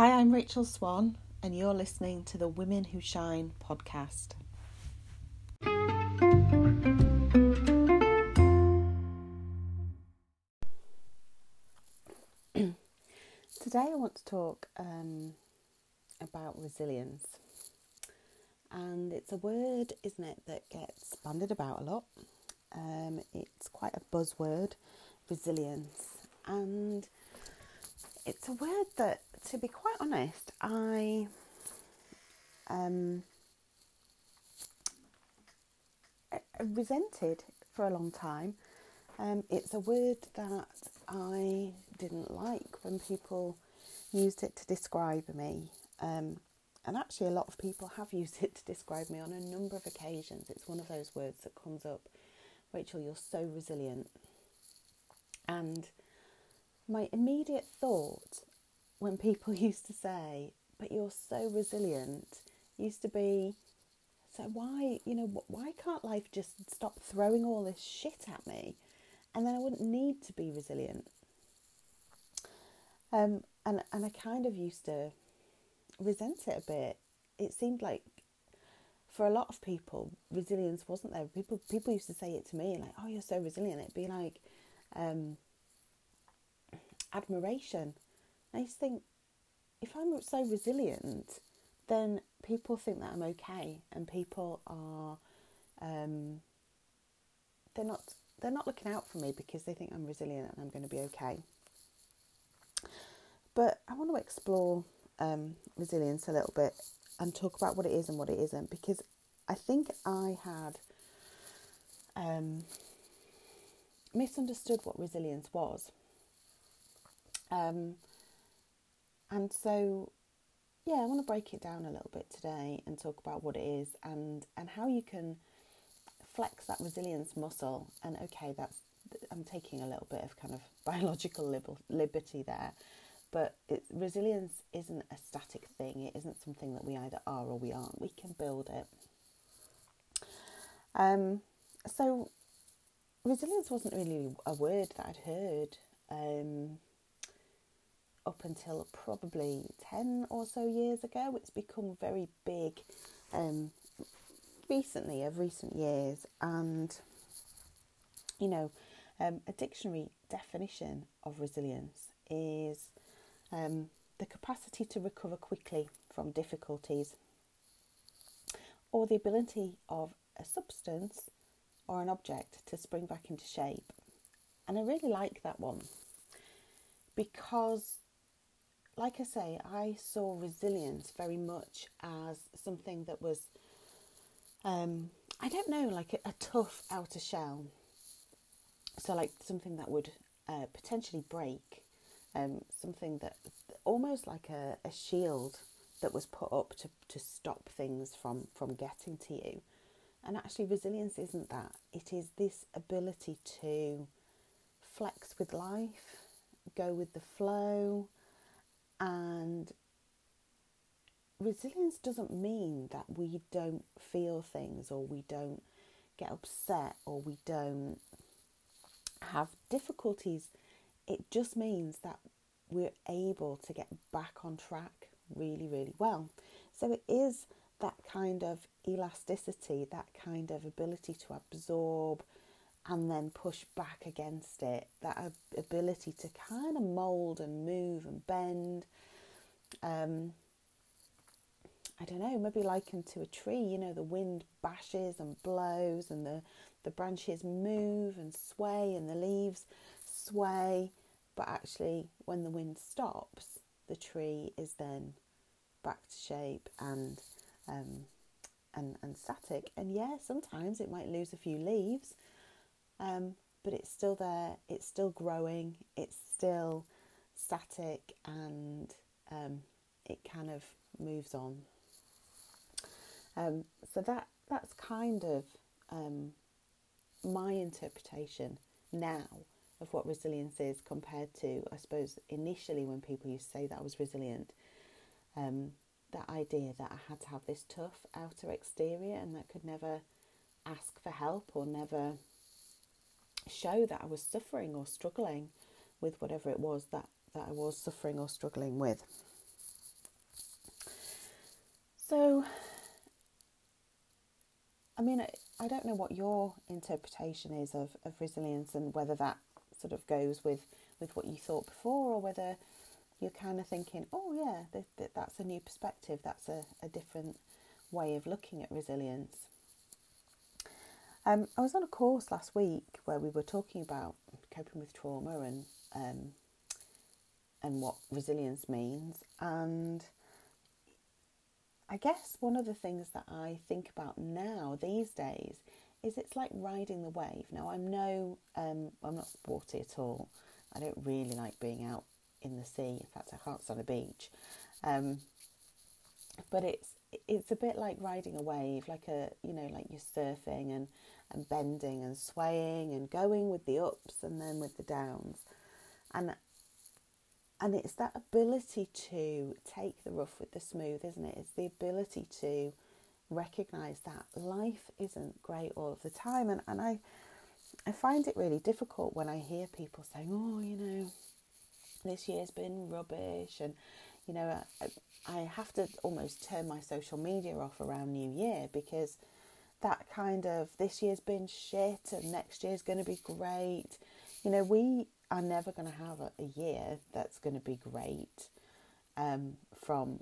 Hi, I'm Rachel Swan, and you're listening to the Women Who Shine podcast. Today, I want to talk um, about resilience. And it's a word, isn't it, that gets bandied about a lot. Um, it's quite a buzzword, resilience. And it's a word that, to be quite honest, I um, resented for a long time. Um, it's a word that I didn't like when people used it to describe me. Um, and actually, a lot of people have used it to describe me on a number of occasions. It's one of those words that comes up Rachel, you're so resilient. And my immediate thought when people used to say, but you're so resilient, used to be, so why, you know, why can't life just stop throwing all this shit at me? And then I wouldn't need to be resilient. Um, and, and I kind of used to resent it a bit. It seemed like for a lot of people, resilience wasn't there. People people used to say it to me like, "Oh, you're so resilient." It'd be like um, admiration. I to think, if I'm so resilient, then people think that I'm okay, and people are um, they're not they're not looking out for me because they think I'm resilient and I'm going to be okay. But I want to explore um, resilience a little bit and talk about what it is and what it isn't because I think I had um, misunderstood what resilience was. Um, and so, yeah, I want to break it down a little bit today and talk about what it is and, and how you can flex that resilience muscle. And okay, that's I'm taking a little bit of kind of biological liberty there, but it, resilience isn't a static thing. It isn't something that we either are or we aren't. We can build it. Um, so resilience wasn't really a word that I'd heard um, up until probably 10 or so years ago. It's become very big um, recently, of recent years, and you know, um, a dictionary definition of resilience is um, the capacity to recover quickly from difficulties or the ability of a substance or an object to spring back into shape. And I really like that one because, like I say, I saw resilience very much as something that was, um, I don't know, like a, a tough outer shell. So, like something that would uh, potentially break, um, something that almost like a, a shield that was put up to, to stop things from, from getting to you. And actually, resilience isn't that. It is this ability to flex with life, go with the flow, and resilience doesn't mean that we don't feel things or we don't get upset or we don't have difficulties. It just means that we're able to get back on track really, really well. So it is that kind of elasticity, that kind of ability to absorb and then push back against it, that ability to kind of mold and move and bend. Um, I don't know, maybe likened to a tree, you know, the wind bashes and blows and the, the branches move and sway and the leaves sway, but actually, when the wind stops, the tree is then back to shape and um, and, and static. And yeah, sometimes it might lose a few leaves, um, but it's still there, it's still growing, it's still static, and um, it kind of moves on. Um, so that that's kind of um, my interpretation now of what resilience is compared to, I suppose, initially when people used to say that I was resilient. Um, that idea that I had to have this tough outer exterior and that could never ask for help or never show that I was suffering or struggling with whatever it was that, that I was suffering or struggling with. So, I mean, I, don't know what your interpretation is of, of resilience and whether that sort of goes with, with what you thought before or whether you're kind of thinking, oh, yeah, th- th- that's a new perspective, that's a, a different way of looking at resilience. Um, I was on a course last week where we were talking about coping with trauma and um, and what resilience means, and I guess one of the things that I think about now these days is it's like riding the wave. Now I'm no, um, I'm not sporty at all. I don't really like being out in the sea. In fact, I can't stand a beach. Um, but it's it's a bit like riding a wave, like a you know, like you're surfing and and bending and swaying and going with the ups and then with the downs, and and it's that ability to take the rough with the smooth, isn't it? It's the ability to recognize that life isn't great all of the time, and and I I find it really difficult when I hear people saying, "Oh, you know." This year's been rubbish, and you know, I, have to almost turn my social media off around New Year because that kind of this year's been shit and next year's going to be great. You know, we are never going to have a, a year that's going to be great um, from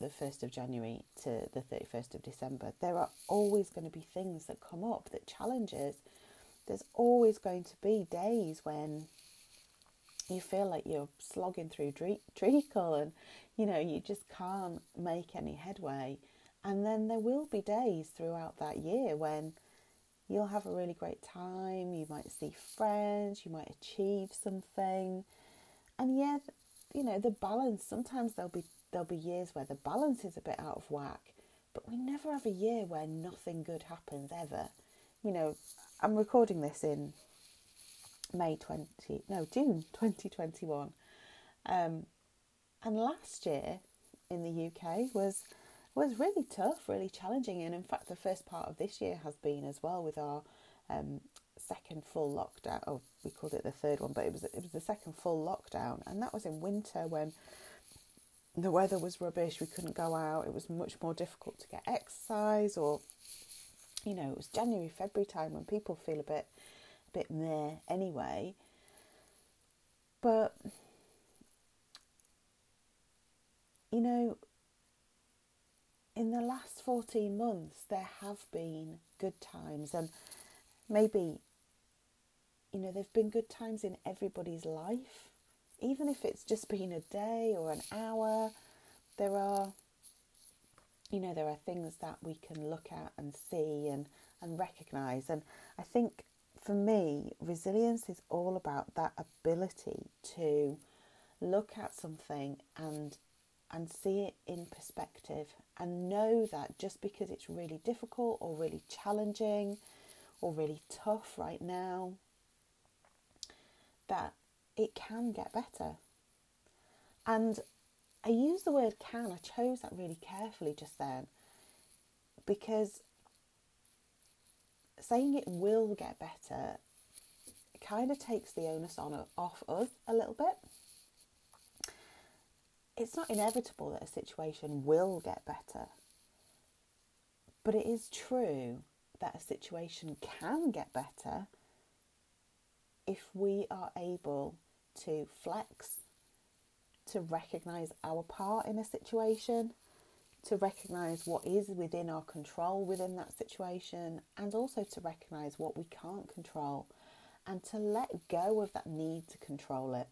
the 1st of January to the 31st of December. There are always going to be things that come up that challenges. There's always going to be days when you feel like you're slogging through treacle and you know you just can't make any headway. And then there will be days throughout that year when you'll have a really great time you might see friends you might achieve something. And yeah you know the balance sometimes there'll be there'll be years where the balance is a bit out of whack but we never have a year where nothing good happens ever. You know i'm recording this in May 20, no, June 2021. Um, and last year in the UK was was really tough, really challenging, and in fact, the first part of this year has been as well with our um, second full lockdown. Oh, we called it the third one, but it was it was the second full lockdown, and that was in winter when the weather was rubbish. We couldn't go out. It was much more difficult to get exercise, or you know, it was January, February time when people feel a bit a bit meh anyway. But, you know, in the last 14 months, there have been good times, and maybe, you know, there have been good times in everybody's life. Even if it's just been a day or an hour, there are, you know, there are things that we can look at and see and, and recognize. And I think for me, resilience is all about that ability to look at something and and see it in perspective and know that just because it's really difficult or really challenging or really tough right now that it can get better. And I use the word can, I chose that really carefully just then because saying it will get better kind of takes the onus on off us a little bit. It's not inevitable that a situation will get better, but it is true that a situation can get better if we are able to flex, to recognize our part in a situation, to recognize what is within our control within that situation, and also to recognize what we can't control and to let go of that need to control it.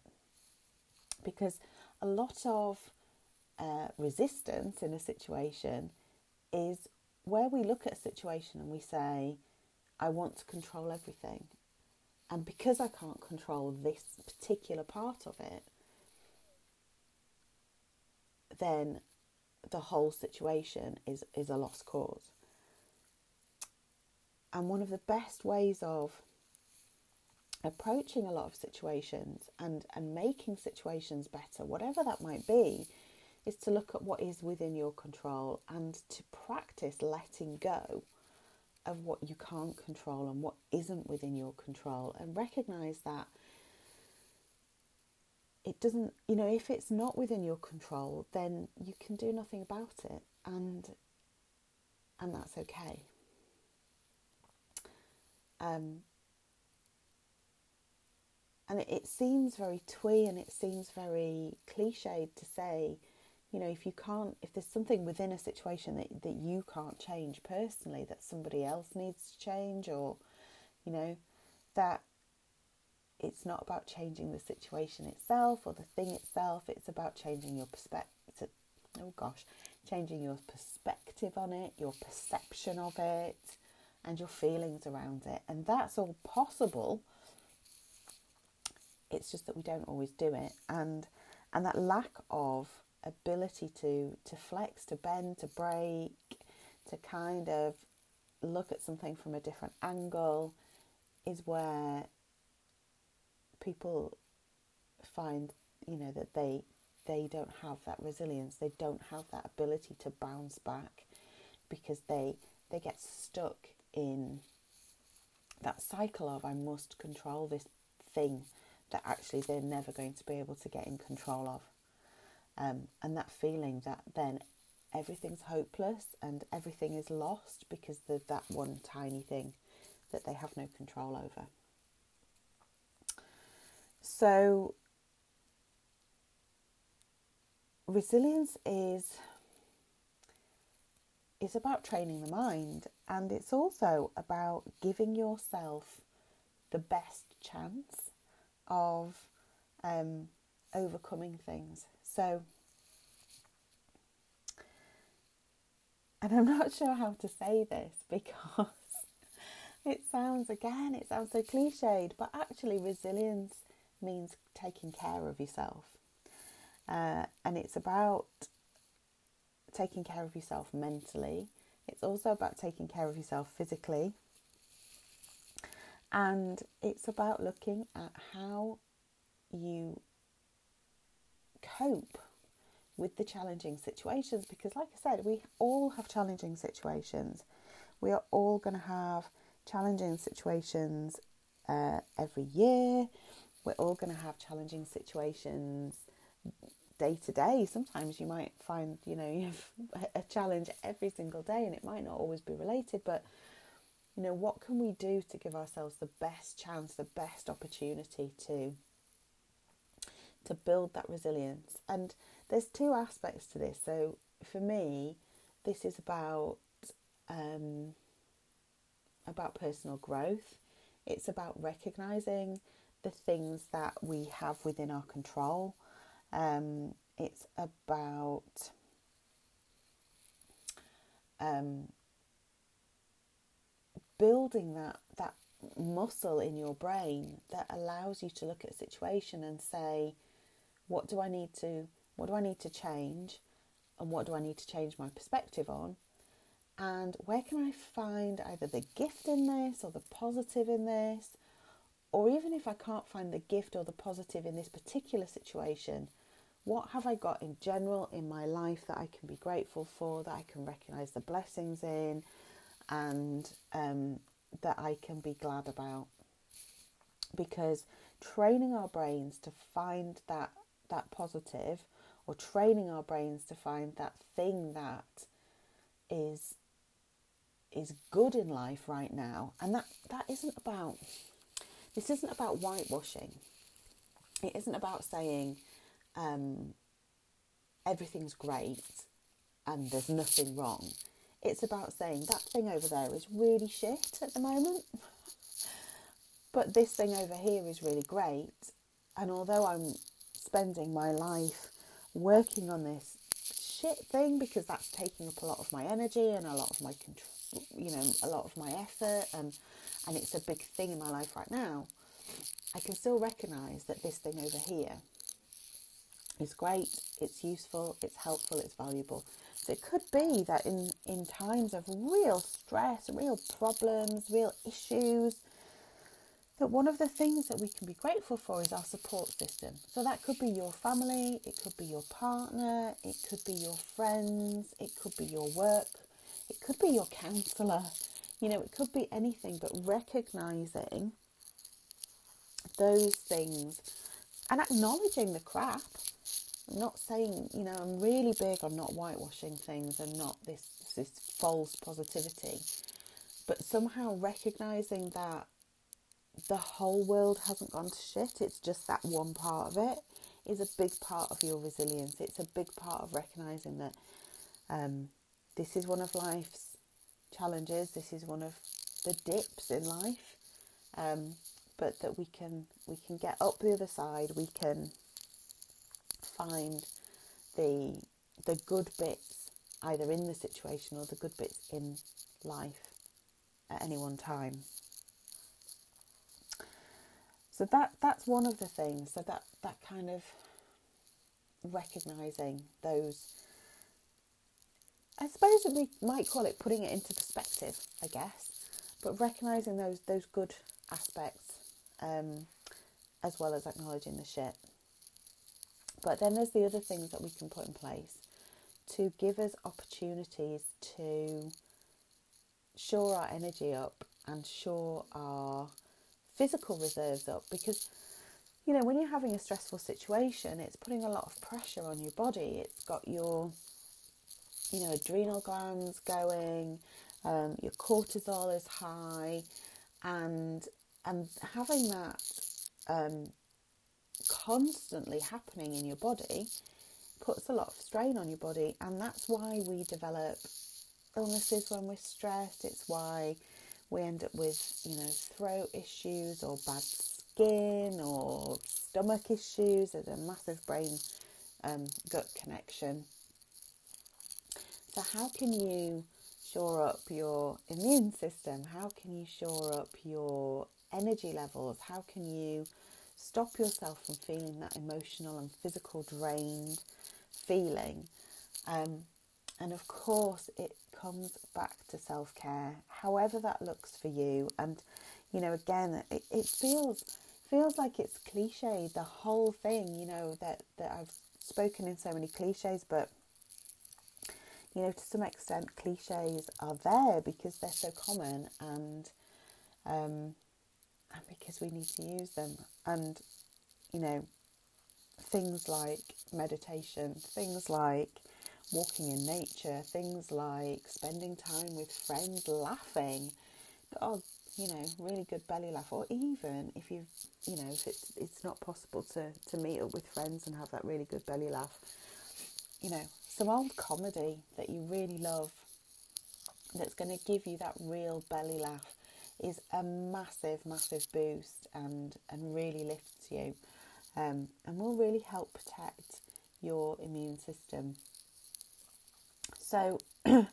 Because a lot of uh, resistance in a situation is where we look at a situation and we say, I want to control everything. And because I can't control this particular part of it, then the whole situation is, is a lost cause. And one of the best ways of approaching a lot of situations and, and making situations better, whatever that might be, is to look at what is within your control and to practice letting go of what you can't control and what isn't within your control and recognize that it doesn't, you know, if it's not within your control, then you can do nothing about it. And and that's okay. Um, and it, it seems very twee and it seems very cliched to say, you know, if you can't, if there's something within a situation that, that you can't change personally, that somebody else needs to change, or, you know, that it's not about changing the situation itself or the thing itself, it's about changing your perspective. Oh gosh, changing your perspective on it, your perception of it, and your feelings around it. And that's all possible it's just that we don't always do it, and and that lack of ability to to flex, to bend, to break, to kind of look at something from a different angle is where people find you know that they they don't have that resilience. They don't have that ability to bounce back because they they get stuck in that cycle of I must control this thing that actually they're never going to be able to get in control of. Um, and that feeling that then everything's hopeless and everything is lost because of that one tiny thing that they have no control over. So, resilience is is about training the mind and it's also about giving yourself the best chance of um, overcoming things. So, and I'm not sure how to say this because it sounds, again, it sounds so cliched, but actually, resilience means taking care of yourself. Uh, and it's about taking care of yourself mentally, it's also about taking care of yourself physically and it's about looking at how you cope with the challenging situations because, like I said, we all have challenging situations. We are all going to have challenging situations uh, every year. We're all going to have challenging situations day to day. Sometimes you might find, you know, you have a challenge every single day and it might not always be related, but you know, what can we do to give ourselves the best chance, the best opportunity to to build that resilience? And there's two aspects to this. So for me, this is about um, about personal growth. It's about recognizing the things that we have within our control. Um, it's about um, building that that muscle in your brain that allows you to look at a situation and say, what do I need to what do I need to change and what do I need to change my perspective on? And where can I find either the gift in this or the positive in this? Or even if I can't find the gift or the positive in this particular situation, what have I got in general in my life that I can be grateful for, that I can recognize the blessings in, and um, that I can be glad about. Because training our brains to find that that positive, or training our brains to find that thing that is is good in life right now, and that that isn't about this isn't about whitewashing. It isn't about saying um, everything's great and there's nothing wrong. It's about saying that thing over there is really shit at the moment, but this thing over here is really great. And although I'm spending my life working on this shit thing because that's taking up a lot of my energy and a lot of my control, you know, a lot of my effort, and and it's a big thing in my life right now. I can still recognise that this thing over here is great, it's useful, it's helpful, it's valuable. So it could be that in, in times of real stress, real problems, real issues, that one of the things that we can be grateful for is our support system. So that could be your family, it could be your partner, it could be your friends, it could be your work, it could be your counsellor, you know, it could be anything, but recognizing those things and acknowledging the crap. I'm not saying, you know, I'm really big on not whitewashing things and not this, this false positivity, but somehow recognizing that the whole world hasn't gone to shit, it's just that one part of it is a big part of your resilience. It's a big part of recognizing that um, this is one of life's challenges, this is one of the dips in life, um, but that we can we can get up the other side. We can find the the good bits either in the situation or the good bits in life at any one time. So that that's one of the things. So that that kind of recognizing those. I suppose we might call it putting it into perspective, I guess, but recognizing those those good aspects um, as well as acknowledging the shit. But then there's the other things that we can put in place to give us opportunities to shore our energy up and shore our physical reserves up because you know when you're having a stressful situation it's putting a lot of pressure on your body it's got your you know adrenal glands going um, your cortisol is high and and having that um, constantly happening in your body puts a lot of strain on your body, and that's why we develop illnesses when we're stressed. It's why we end up with, you know, throat issues or bad skin or stomach issues. There's a massive brain um, gut connection. So, how can you shore up your immune system? How can you shore up your energy levels? How can you stop yourself from feeling that emotional and physical drained feeling? Um, and of course, it comes back to self care, however that looks for you. And you know, again, it, it feels feels like it's cliche. The whole thing, you know, that that I've spoken in so many cliches, but you know, to some extent, cliches are there because they're so common and um, and because we need to use them. And, you know, things like meditation, things like walking in nature, things like spending time with friends, laughing, God, oh, you know, really good belly laugh, or even if you, you know, if it's it's not possible to to meet up with friends and have that really good belly laugh, you know, some old comedy that you really love, that's going to give you that real belly laugh is a massive, massive boost and, and really lifts you um, and will really help protect your immune system. So,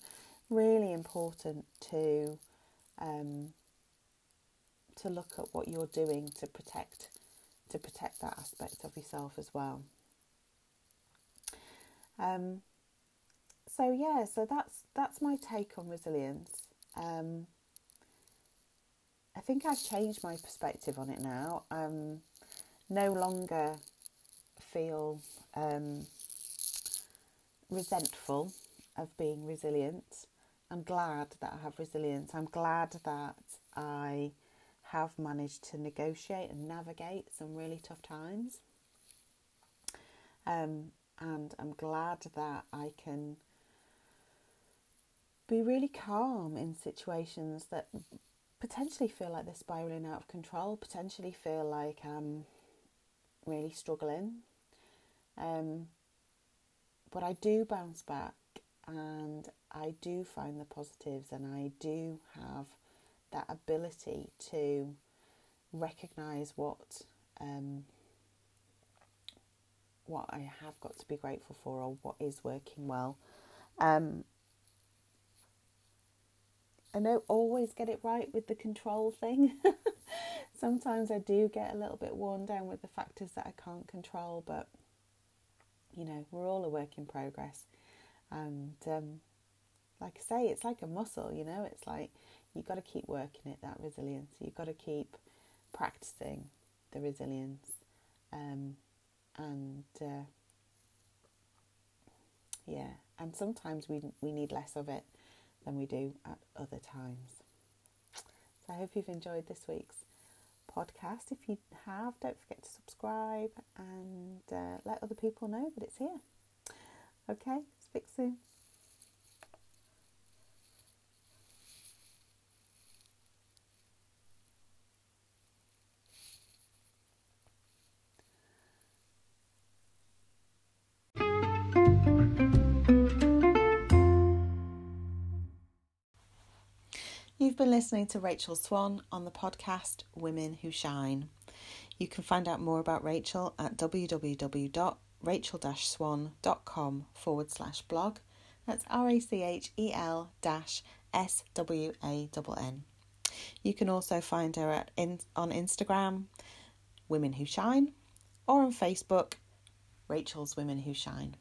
really important to um, to look at what you're doing to protect to protect that aspect of yourself as well. Um, so yeah, so that's that's my take on resilience. Um, I think I've changed my perspective on it now. Um, no longer feel um, resentful of being resilient. I'm glad that I have resilience. I'm glad that I have managed to negotiate and navigate some really tough times. Um, and I'm glad that I can be really calm in situations that potentially feel like they're spiraling out of control, potentially feel like I'm really struggling. Um, but I do bounce back and I do find the positives and I do have that ability to recognize what um, what I have got to be grateful for or what is working well. Um, I don't always get it right with the control thing. Sometimes I do get a little bit worn down with the factors that I can't control, but you know, we're all a work in progress. And um, like I say, it's like a muscle, you know, it's like you've got to keep working it, that resilience. You've got to keep practicing the resilience. Um, and uh, yeah, and sometimes we, we need less of it than we do at other times. So I hope you've enjoyed this week's podcast. If you have, don't forget to subscribe and uh, let other people know that it's here. Okay, speak soon. You've been listening to Rachel Swan on the podcast Women Who Shine. You can find out more about Rachel at www.rachel-swan.com forward slash blog. That's R A C H E L dash S W A N. You can also find her at in, on Instagram, Women Who Shine, or on Facebook, Rachel's Women Who Shine.